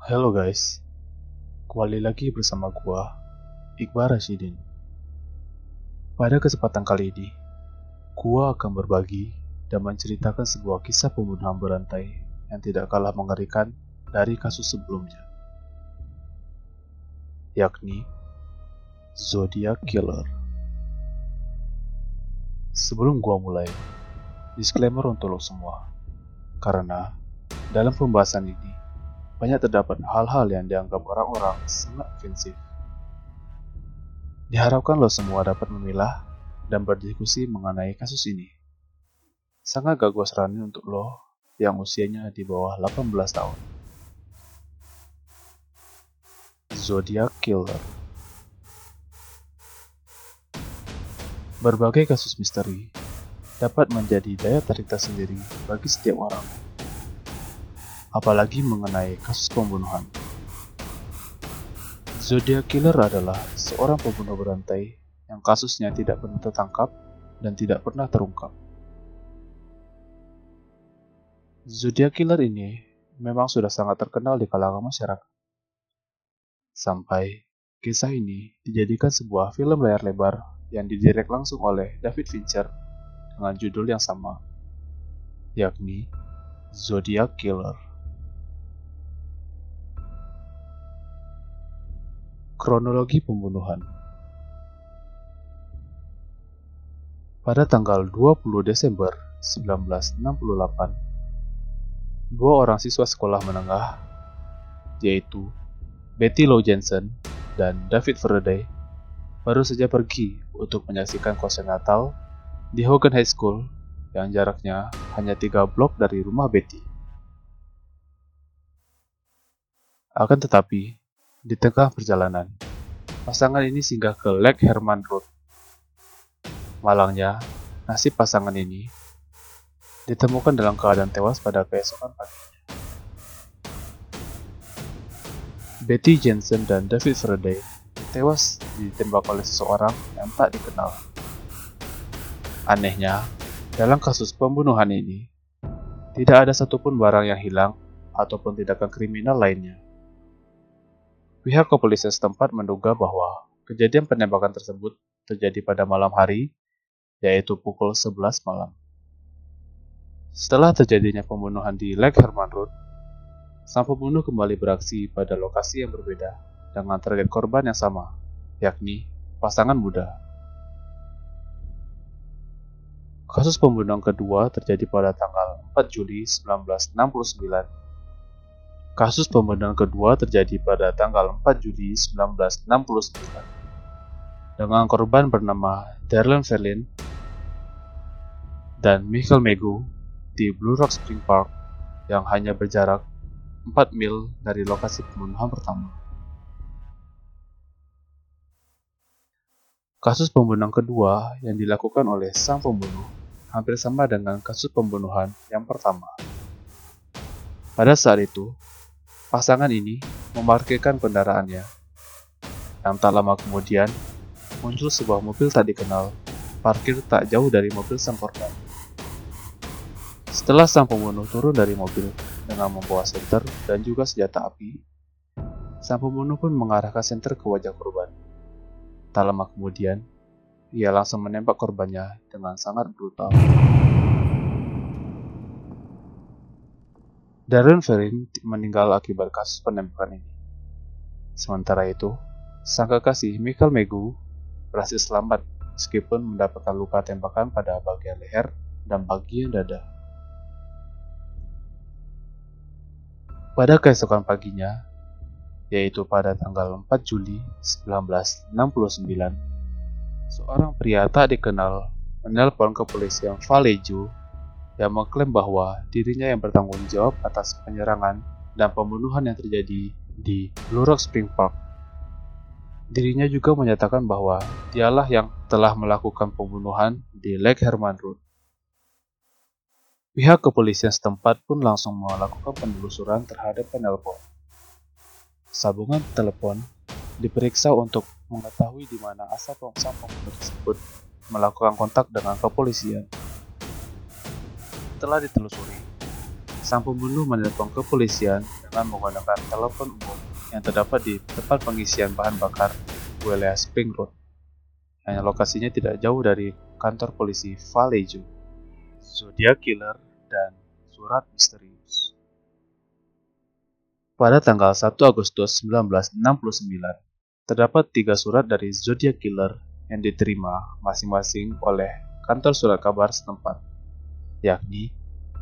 Halo guys, kembali lagi bersama gua, Iqbal Rashidin. Pada kesempatan kali ini, gua akan berbagi dan menceritakan sebuah kisah pembunuhan berantai yang tidak kalah mengerikan dari kasus sebelumnya, yakni Zodiac Killer. Sebelum gua mulai, disclaimer untuk lo semua, karena dalam pembahasan ini banyak terdapat hal-hal yang dianggap orang-orang sangat ofensif. Diharapkan lo semua dapat memilah dan berdiskusi mengenai kasus ini. Sangat gak gue saranin untuk lo yang usianya di bawah 18 tahun. Zodiac Killer Berbagai kasus misteri dapat menjadi daya tarik tersendiri bagi setiap orang apalagi mengenai kasus pembunuhan. Zodiac Killer adalah seorang pembunuh berantai yang kasusnya tidak pernah tertangkap dan tidak pernah terungkap. Zodiac Killer ini memang sudah sangat terkenal di kalangan masyarakat. Sampai kisah ini dijadikan sebuah film layar lebar yang didirek langsung oleh David Fincher dengan judul yang sama, yakni Zodiac Killer. Kronologi pembunuhan Pada tanggal 20 Desember 1968, dua orang siswa sekolah menengah, yaitu Betty Lou Jensen dan David Faraday, baru saja pergi untuk menyaksikan konser Natal di Hogan High School yang jaraknya hanya tiga blok dari rumah Betty. Akan tetapi, di tengah perjalanan, pasangan ini singgah ke Lake Herman Road. Malangnya, nasib pasangan ini ditemukan dalam keadaan tewas pada keesokan paginya. Betty Jensen dan David Faraday tewas ditembak oleh seseorang yang tak dikenal. Anehnya, dalam kasus pembunuhan ini, tidak ada satupun barang yang hilang ataupun tindakan kriminal lainnya. Pihak kepolisian setempat menduga bahwa kejadian penembakan tersebut terjadi pada malam hari, yaitu pukul 11 malam. Setelah terjadinya pembunuhan di Lake Herman Road, sang pembunuh kembali beraksi pada lokasi yang berbeda dengan target korban yang sama, yakni pasangan muda. Kasus pembunuhan kedua terjadi pada tanggal 4 Juli 1969 Kasus pembunuhan kedua terjadi pada tanggal 4 Juli 1969 dengan korban bernama Darren Verlin dan Michael Megu di Blue Rock Spring Park yang hanya berjarak 4 mil dari lokasi pembunuhan pertama. Kasus pembunuhan kedua yang dilakukan oleh sang pembunuh hampir sama dengan kasus pembunuhan yang pertama. Pada saat itu, Pasangan ini memarkirkan kendaraannya. Yang tak lama kemudian, muncul sebuah mobil tak dikenal, parkir tak jauh dari mobil sang korban. Setelah sang pembunuh turun dari mobil dengan membawa senter dan juga senjata api, sang pembunuh pun mengarahkan senter ke wajah korban. Tak lama kemudian, ia langsung menembak korbannya dengan sangat brutal. Darren Ferin meninggal akibat kasus penembakan ini. Sementara itu, sang kekasih Michael Megu berhasil selamat meskipun mendapatkan luka tembakan pada bagian leher dan bagian dada. Pada keesokan paginya, yaitu pada tanggal 4 Juli 1969, seorang pria tak dikenal menelpon kepolisian Vallejo yang mengklaim bahwa dirinya yang bertanggung jawab atas penyerangan dan pembunuhan yang terjadi di Blue Rock Spring Park. Dirinya juga menyatakan bahwa dialah yang telah melakukan pembunuhan di Lake Herman Road. Pihak kepolisian setempat pun langsung melakukan penelusuran terhadap penelpon. Sabungan telepon diperiksa untuk mengetahui di mana asal pemesan pembunuh tersebut melakukan kontak dengan kepolisian. Setelah ditelusuri, sang pembunuh menelpon kepolisian dengan menggunakan telepon umum yang terdapat di tempat pengisian bahan bakar Wilayah Spring Road. Hanya lokasinya tidak jauh dari kantor polisi Vallejo. Zodiac Killer dan Surat Misterius. Pada tanggal 1 Agustus 1969, terdapat tiga surat dari Zodiac Killer yang diterima masing-masing oleh kantor surat kabar setempat, yakni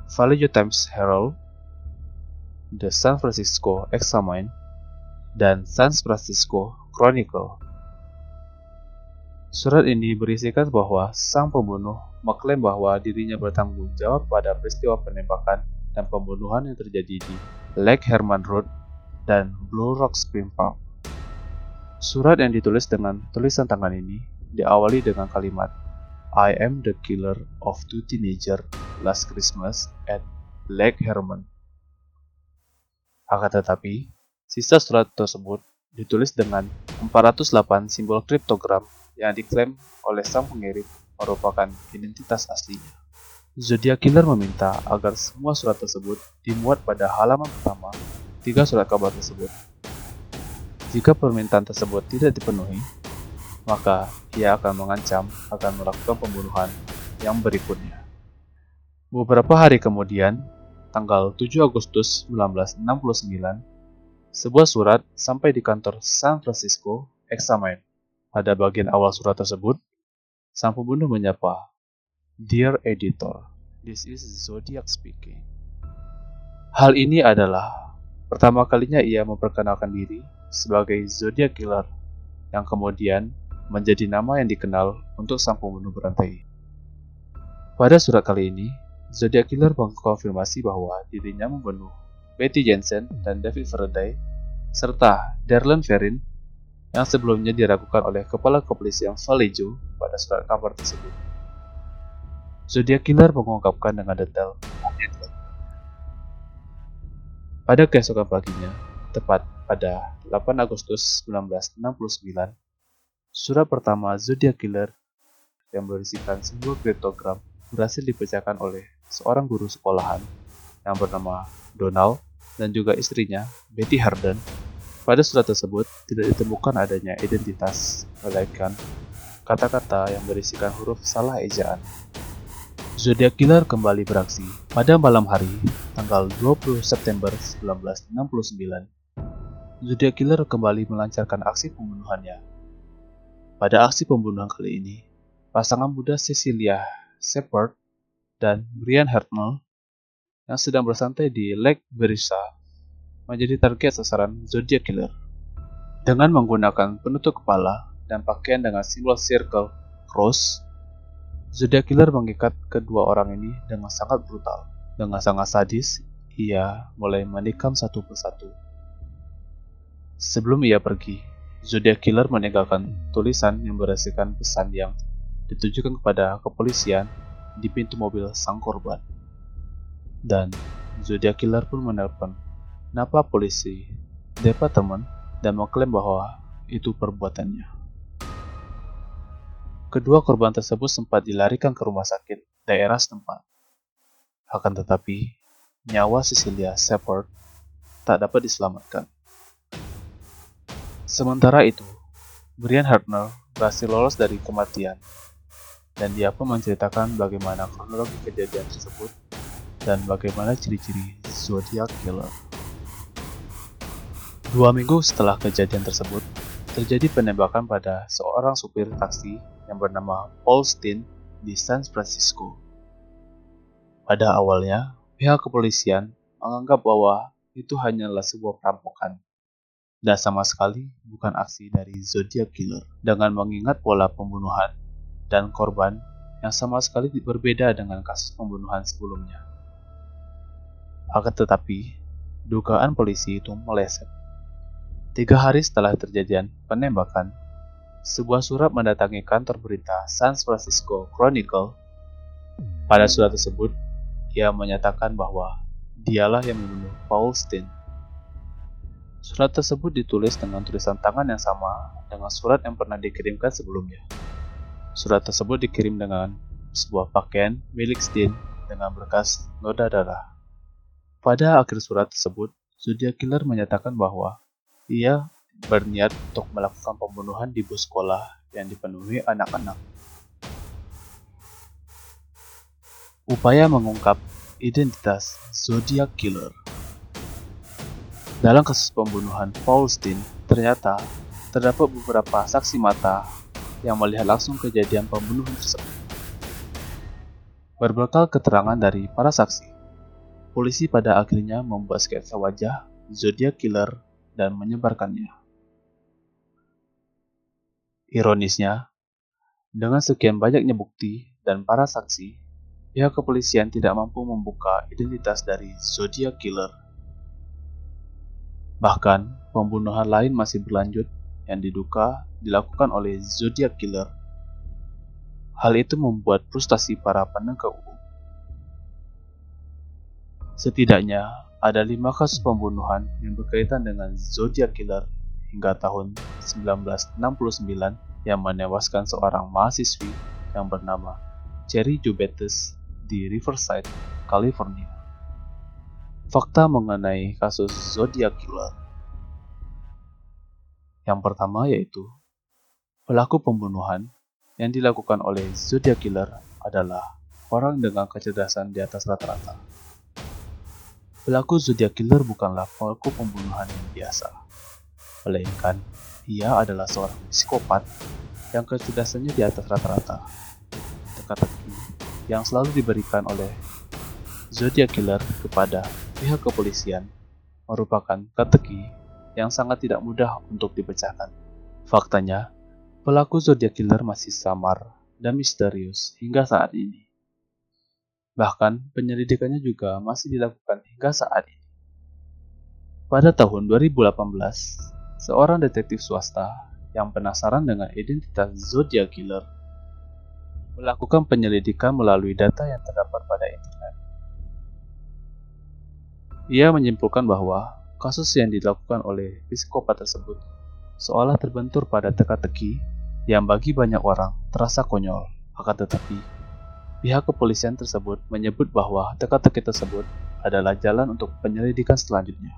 Vallejo Times Herald, The San Francisco Examine, dan San Francisco Chronicle. Surat ini berisikan bahwa sang pembunuh mengklaim bahwa dirinya bertanggung jawab pada peristiwa penembakan dan pembunuhan yang terjadi di Lake Herman Road, dan Blue Rock Spring Park. Surat yang ditulis dengan tulisan tangan ini diawali dengan kalimat I am the killer of two teenagers last Christmas at Lake Herman. Akan tetapi, sisa surat tersebut ditulis dengan 408 simbol kriptogram yang diklaim oleh sang pengirim merupakan identitas aslinya. Zodiac Killer meminta agar semua surat tersebut dimuat pada halaman pertama tiga surat kabar tersebut. Jika permintaan tersebut tidak dipenuhi, maka ia akan mengancam akan melakukan pembunuhan yang berikutnya. Beberapa hari kemudian, tanggal 7 Agustus 1969, sebuah surat sampai di kantor San Francisco Examine. Pada bagian awal surat tersebut, sang pembunuh menyapa Dear Editor, this is Zodiac speaking. Hal ini adalah pertama kalinya ia memperkenalkan diri sebagai Zodiac Killer, yang kemudian menjadi nama yang dikenal untuk sang pembunuh berantai. Pada surat kali ini, Zodiac Killer mengkonfirmasi bahwa dirinya membunuh Betty Jensen dan David Faraday, serta Darlene Ferrin yang sebelumnya diragukan oleh kepala kepolisian Vallejo pada surat kabar tersebut. Zodiac Killer mengungkapkan dengan detail Pada keesokan paginya, tepat pada 8 Agustus 1969, surat pertama Zodiac Killer yang berisikan sebuah kriptogram berhasil dipecahkan oleh seorang guru sekolahan yang bernama Donald dan juga istrinya Betty Harden. Pada surat tersebut tidak ditemukan adanya identitas, melainkan kata-kata yang berisikan huruf salah ejaan. Zodiac Killer kembali beraksi pada malam hari, tanggal 20 September 1969. Zodiac Killer kembali melancarkan aksi pembunuhannya. Pada aksi pembunuhan kali ini, pasangan muda Cecilia Shepard dan Brian Hartnell yang sedang bersantai di Lake Berisa menjadi target sasaran Zodiac Killer. Dengan menggunakan penutup kepala dan pakaian dengan simbol circle cross Zodiac Killer mengikat kedua orang ini dengan sangat brutal. Dengan sangat sadis, ia mulai menikam satu persatu. Sebelum ia pergi, Zodiac Killer meninggalkan tulisan yang berisikan pesan yang ditujukan kepada kepolisian di pintu mobil sang korban. Dan Zodiac Killer pun menelpon Napa Polisi Departemen dan mengklaim bahwa itu perbuatannya. Kedua korban tersebut sempat dilarikan ke rumah sakit daerah setempat. Akan tetapi, nyawa Cecilia Shepard tak dapat diselamatkan. Sementara itu, Brian Hartner berhasil lolos dari kematian, dan dia pun menceritakan bagaimana kronologi kejadian tersebut dan bagaimana ciri-ciri Zodiac Killer. Dua minggu setelah kejadian tersebut, terjadi penembakan pada seorang supir taksi yang bernama Paul Steen di San Francisco. Pada awalnya, pihak kepolisian menganggap bahwa itu hanyalah sebuah perampokan dan sama sekali bukan aksi dari Zodiac Killer dengan mengingat pola pembunuhan dan korban yang sama sekali berbeda dengan kasus pembunuhan sebelumnya. Akan tetapi, dugaan polisi itu meleset Tiga hari setelah terjadian penembakan, sebuah surat mendatangi kantor berita San Francisco Chronicle. Pada surat tersebut, ia menyatakan bahwa dialah yang membunuh Paul Steen. Surat tersebut ditulis dengan tulisan tangan yang sama dengan surat yang pernah dikirimkan sebelumnya. Surat tersebut dikirim dengan sebuah pakaian milik Steen dengan berkas noda darah. Pada akhir surat tersebut, Zodiac Killer menyatakan bahwa ia berniat untuk melakukan pembunuhan di bus sekolah yang dipenuhi anak-anak. Upaya mengungkap identitas Zodiac Killer Dalam kasus pembunuhan Paul Steen, ternyata terdapat beberapa saksi mata yang melihat langsung kejadian pembunuhan tersebut. Berbekal keterangan dari para saksi, polisi pada akhirnya membuat sketsa wajah Zodiac Killer dan menyebarkannya. Ironisnya, dengan sekian banyaknya bukti dan para saksi, pihak kepolisian tidak mampu membuka identitas dari Zodiac Killer. Bahkan, pembunuhan lain masih berlanjut yang diduga dilakukan oleh Zodiac Killer. Hal itu membuat frustasi para penegak hukum. Setidaknya, ada lima kasus pembunuhan yang berkaitan dengan Zodiac Killer hingga tahun 1969 yang menewaskan seorang mahasiswi yang bernama Cherry Jubetes di Riverside, California. Fakta mengenai kasus Zodiac Killer. Yang pertama yaitu pelaku pembunuhan yang dilakukan oleh Zodiac Killer adalah orang dengan kecerdasan di atas rata-rata. Pelaku Zodiac Killer bukanlah pelaku pembunuhan yang biasa, melainkan ia adalah seorang psikopat yang kecerdasannya di atas rata-rata. Teka-teki yang selalu diberikan oleh Zodiac Killer kepada pihak kepolisian merupakan teka yang sangat tidak mudah untuk dipecahkan. Faktanya, pelaku Zodiac Killer masih samar dan misterius hingga saat ini. Bahkan, penyelidikannya juga masih dilakukan hingga saat ini. Pada tahun 2018, seorang detektif swasta yang penasaran dengan identitas Zodiac Killer melakukan penyelidikan melalui data yang terdapat pada internet. Ia menyimpulkan bahwa kasus yang dilakukan oleh psikopat tersebut seolah terbentur pada teka-teki yang bagi banyak orang terasa konyol. Akan tetapi, pihak kepolisian tersebut menyebut bahwa teka-teki tersebut adalah jalan untuk penyelidikan selanjutnya.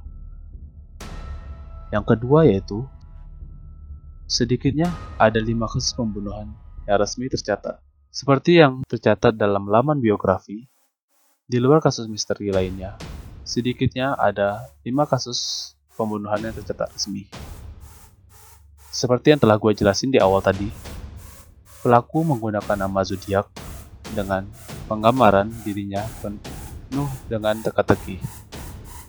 Yang kedua yaitu, sedikitnya ada lima kasus pembunuhan yang resmi tercatat. Seperti yang tercatat dalam laman biografi, di luar kasus misteri lainnya, sedikitnya ada lima kasus pembunuhan yang tercatat resmi. Seperti yang telah gue jelasin di awal tadi, pelaku menggunakan nama zodiak dengan penggambaran dirinya penuh dengan teka-teki,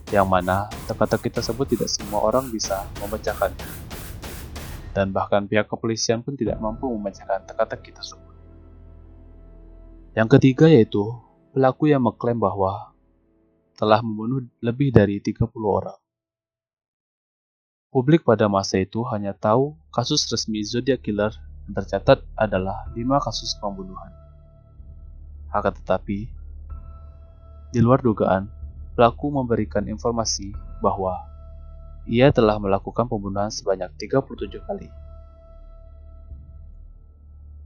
yang mana teka-teki tersebut tidak semua orang bisa membacakannya, dan bahkan pihak kepolisian pun tidak mampu membacakan teka-teki tersebut. Yang ketiga yaitu pelaku yang mengklaim bahwa telah membunuh lebih dari 30 orang. Publik pada masa itu hanya tahu kasus resmi Zodiac Killer yang tercatat adalah 5 kasus pembunuhan. Akan tetapi, di luar dugaan, pelaku memberikan informasi bahwa ia telah melakukan pembunuhan sebanyak 37 kali.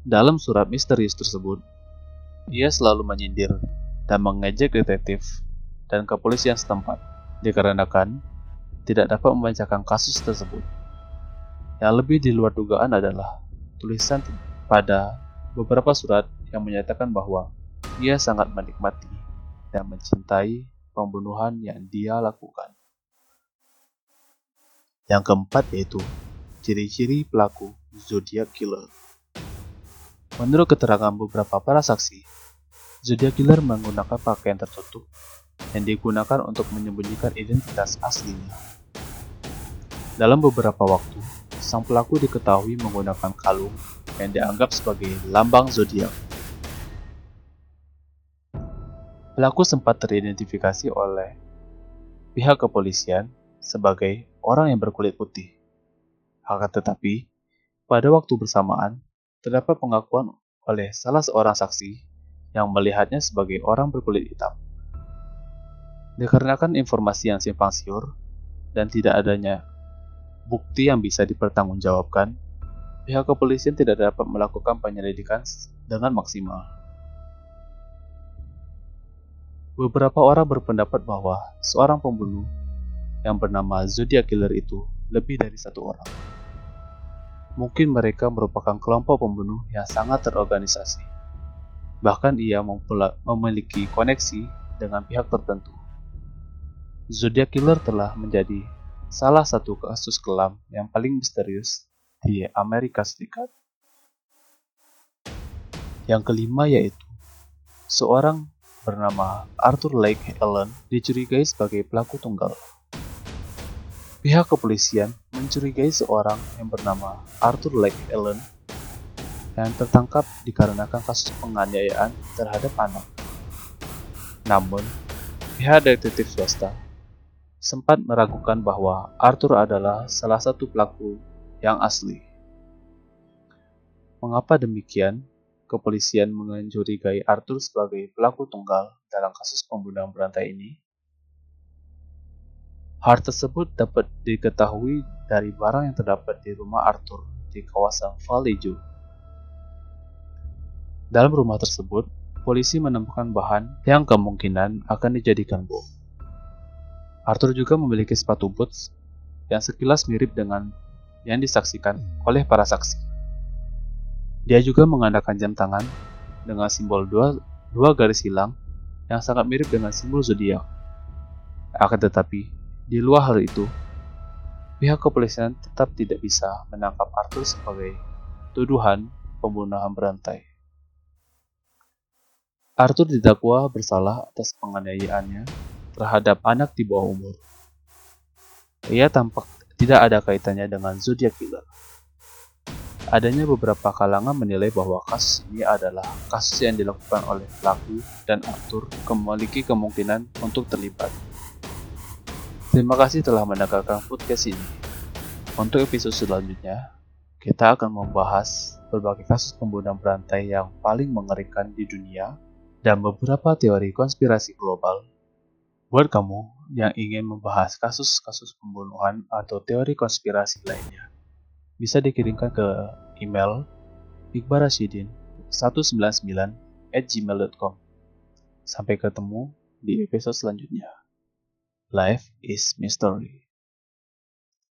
Dalam surat misterius tersebut, ia selalu menyindir dan mengejek detektif dan kepolisian setempat dikarenakan tidak dapat membacakan kasus tersebut. Yang lebih di luar dugaan adalah tulisan pada beberapa surat yang menyatakan bahwa ia sangat menikmati dan mencintai pembunuhan yang dia lakukan. Yang keempat yaitu ciri-ciri pelaku Zodiac Killer. Menurut keterangan beberapa para saksi, Zodiac Killer menggunakan pakaian tertutup yang digunakan untuk menyembunyikan identitas aslinya. Dalam beberapa waktu, sang pelaku diketahui menggunakan kalung yang dianggap sebagai lambang zodiak. Pelaku sempat teridentifikasi oleh pihak kepolisian sebagai orang yang berkulit putih. Akan tetapi, pada waktu bersamaan, terdapat pengakuan oleh salah seorang saksi yang melihatnya sebagai orang berkulit hitam. Dikarenakan informasi yang simpang siur dan tidak adanya bukti yang bisa dipertanggungjawabkan, pihak kepolisian tidak dapat melakukan penyelidikan dengan maksimal. Beberapa orang berpendapat bahwa seorang pembunuh yang bernama Zodiac Killer itu lebih dari satu orang. Mungkin mereka merupakan kelompok pembunuh yang sangat terorganisasi. Bahkan ia memiliki koneksi dengan pihak tertentu. Zodiac Killer telah menjadi salah satu kasus kelam yang paling misterius di Amerika Serikat. Yang kelima yaitu seorang bernama Arthur Lake Allen dicurigai sebagai pelaku tunggal. Pihak kepolisian mencurigai seorang yang bernama Arthur Lake Allen yang tertangkap dikarenakan kasus penganiayaan terhadap anak. Namun, pihak detektif swasta sempat meragukan bahwa Arthur adalah salah satu pelaku yang asli. Mengapa demikian? kepolisian mencurigai Arthur sebagai pelaku tunggal dalam kasus pembunuhan berantai ini. Hal tersebut dapat diketahui dari barang yang terdapat di rumah Arthur di kawasan Vallejo. Dalam rumah tersebut, polisi menemukan bahan yang kemungkinan akan dijadikan bom. Arthur juga memiliki sepatu boots yang sekilas mirip dengan yang disaksikan oleh para saksi. Dia juga mengandalkan jam tangan dengan simbol dua, dua garis hilang yang sangat mirip dengan simbol zodiak. Akan tetapi, di luar hal itu, pihak kepolisian tetap tidak bisa menangkap Arthur sebagai tuduhan pembunuhan berantai. Arthur didakwa bersalah atas penganiayaannya terhadap anak di bawah umur. Ia tampak tidak ada kaitannya dengan Zodiac Killer. Adanya beberapa kalangan menilai bahwa kasus ini adalah kasus yang dilakukan oleh pelaku dan Arthur memiliki kemungkinan untuk terlibat. Terima kasih telah mendengarkan podcast ini. Untuk episode selanjutnya, kita akan membahas berbagai kasus pembunuhan berantai yang paling mengerikan di dunia dan beberapa teori konspirasi global. Buat kamu yang ingin membahas kasus-kasus pembunuhan atau teori konspirasi lainnya, bisa dikirimkan ke email iqbarasyidin199 at gmail.com. Sampai ketemu di episode selanjutnya. Life is mystery.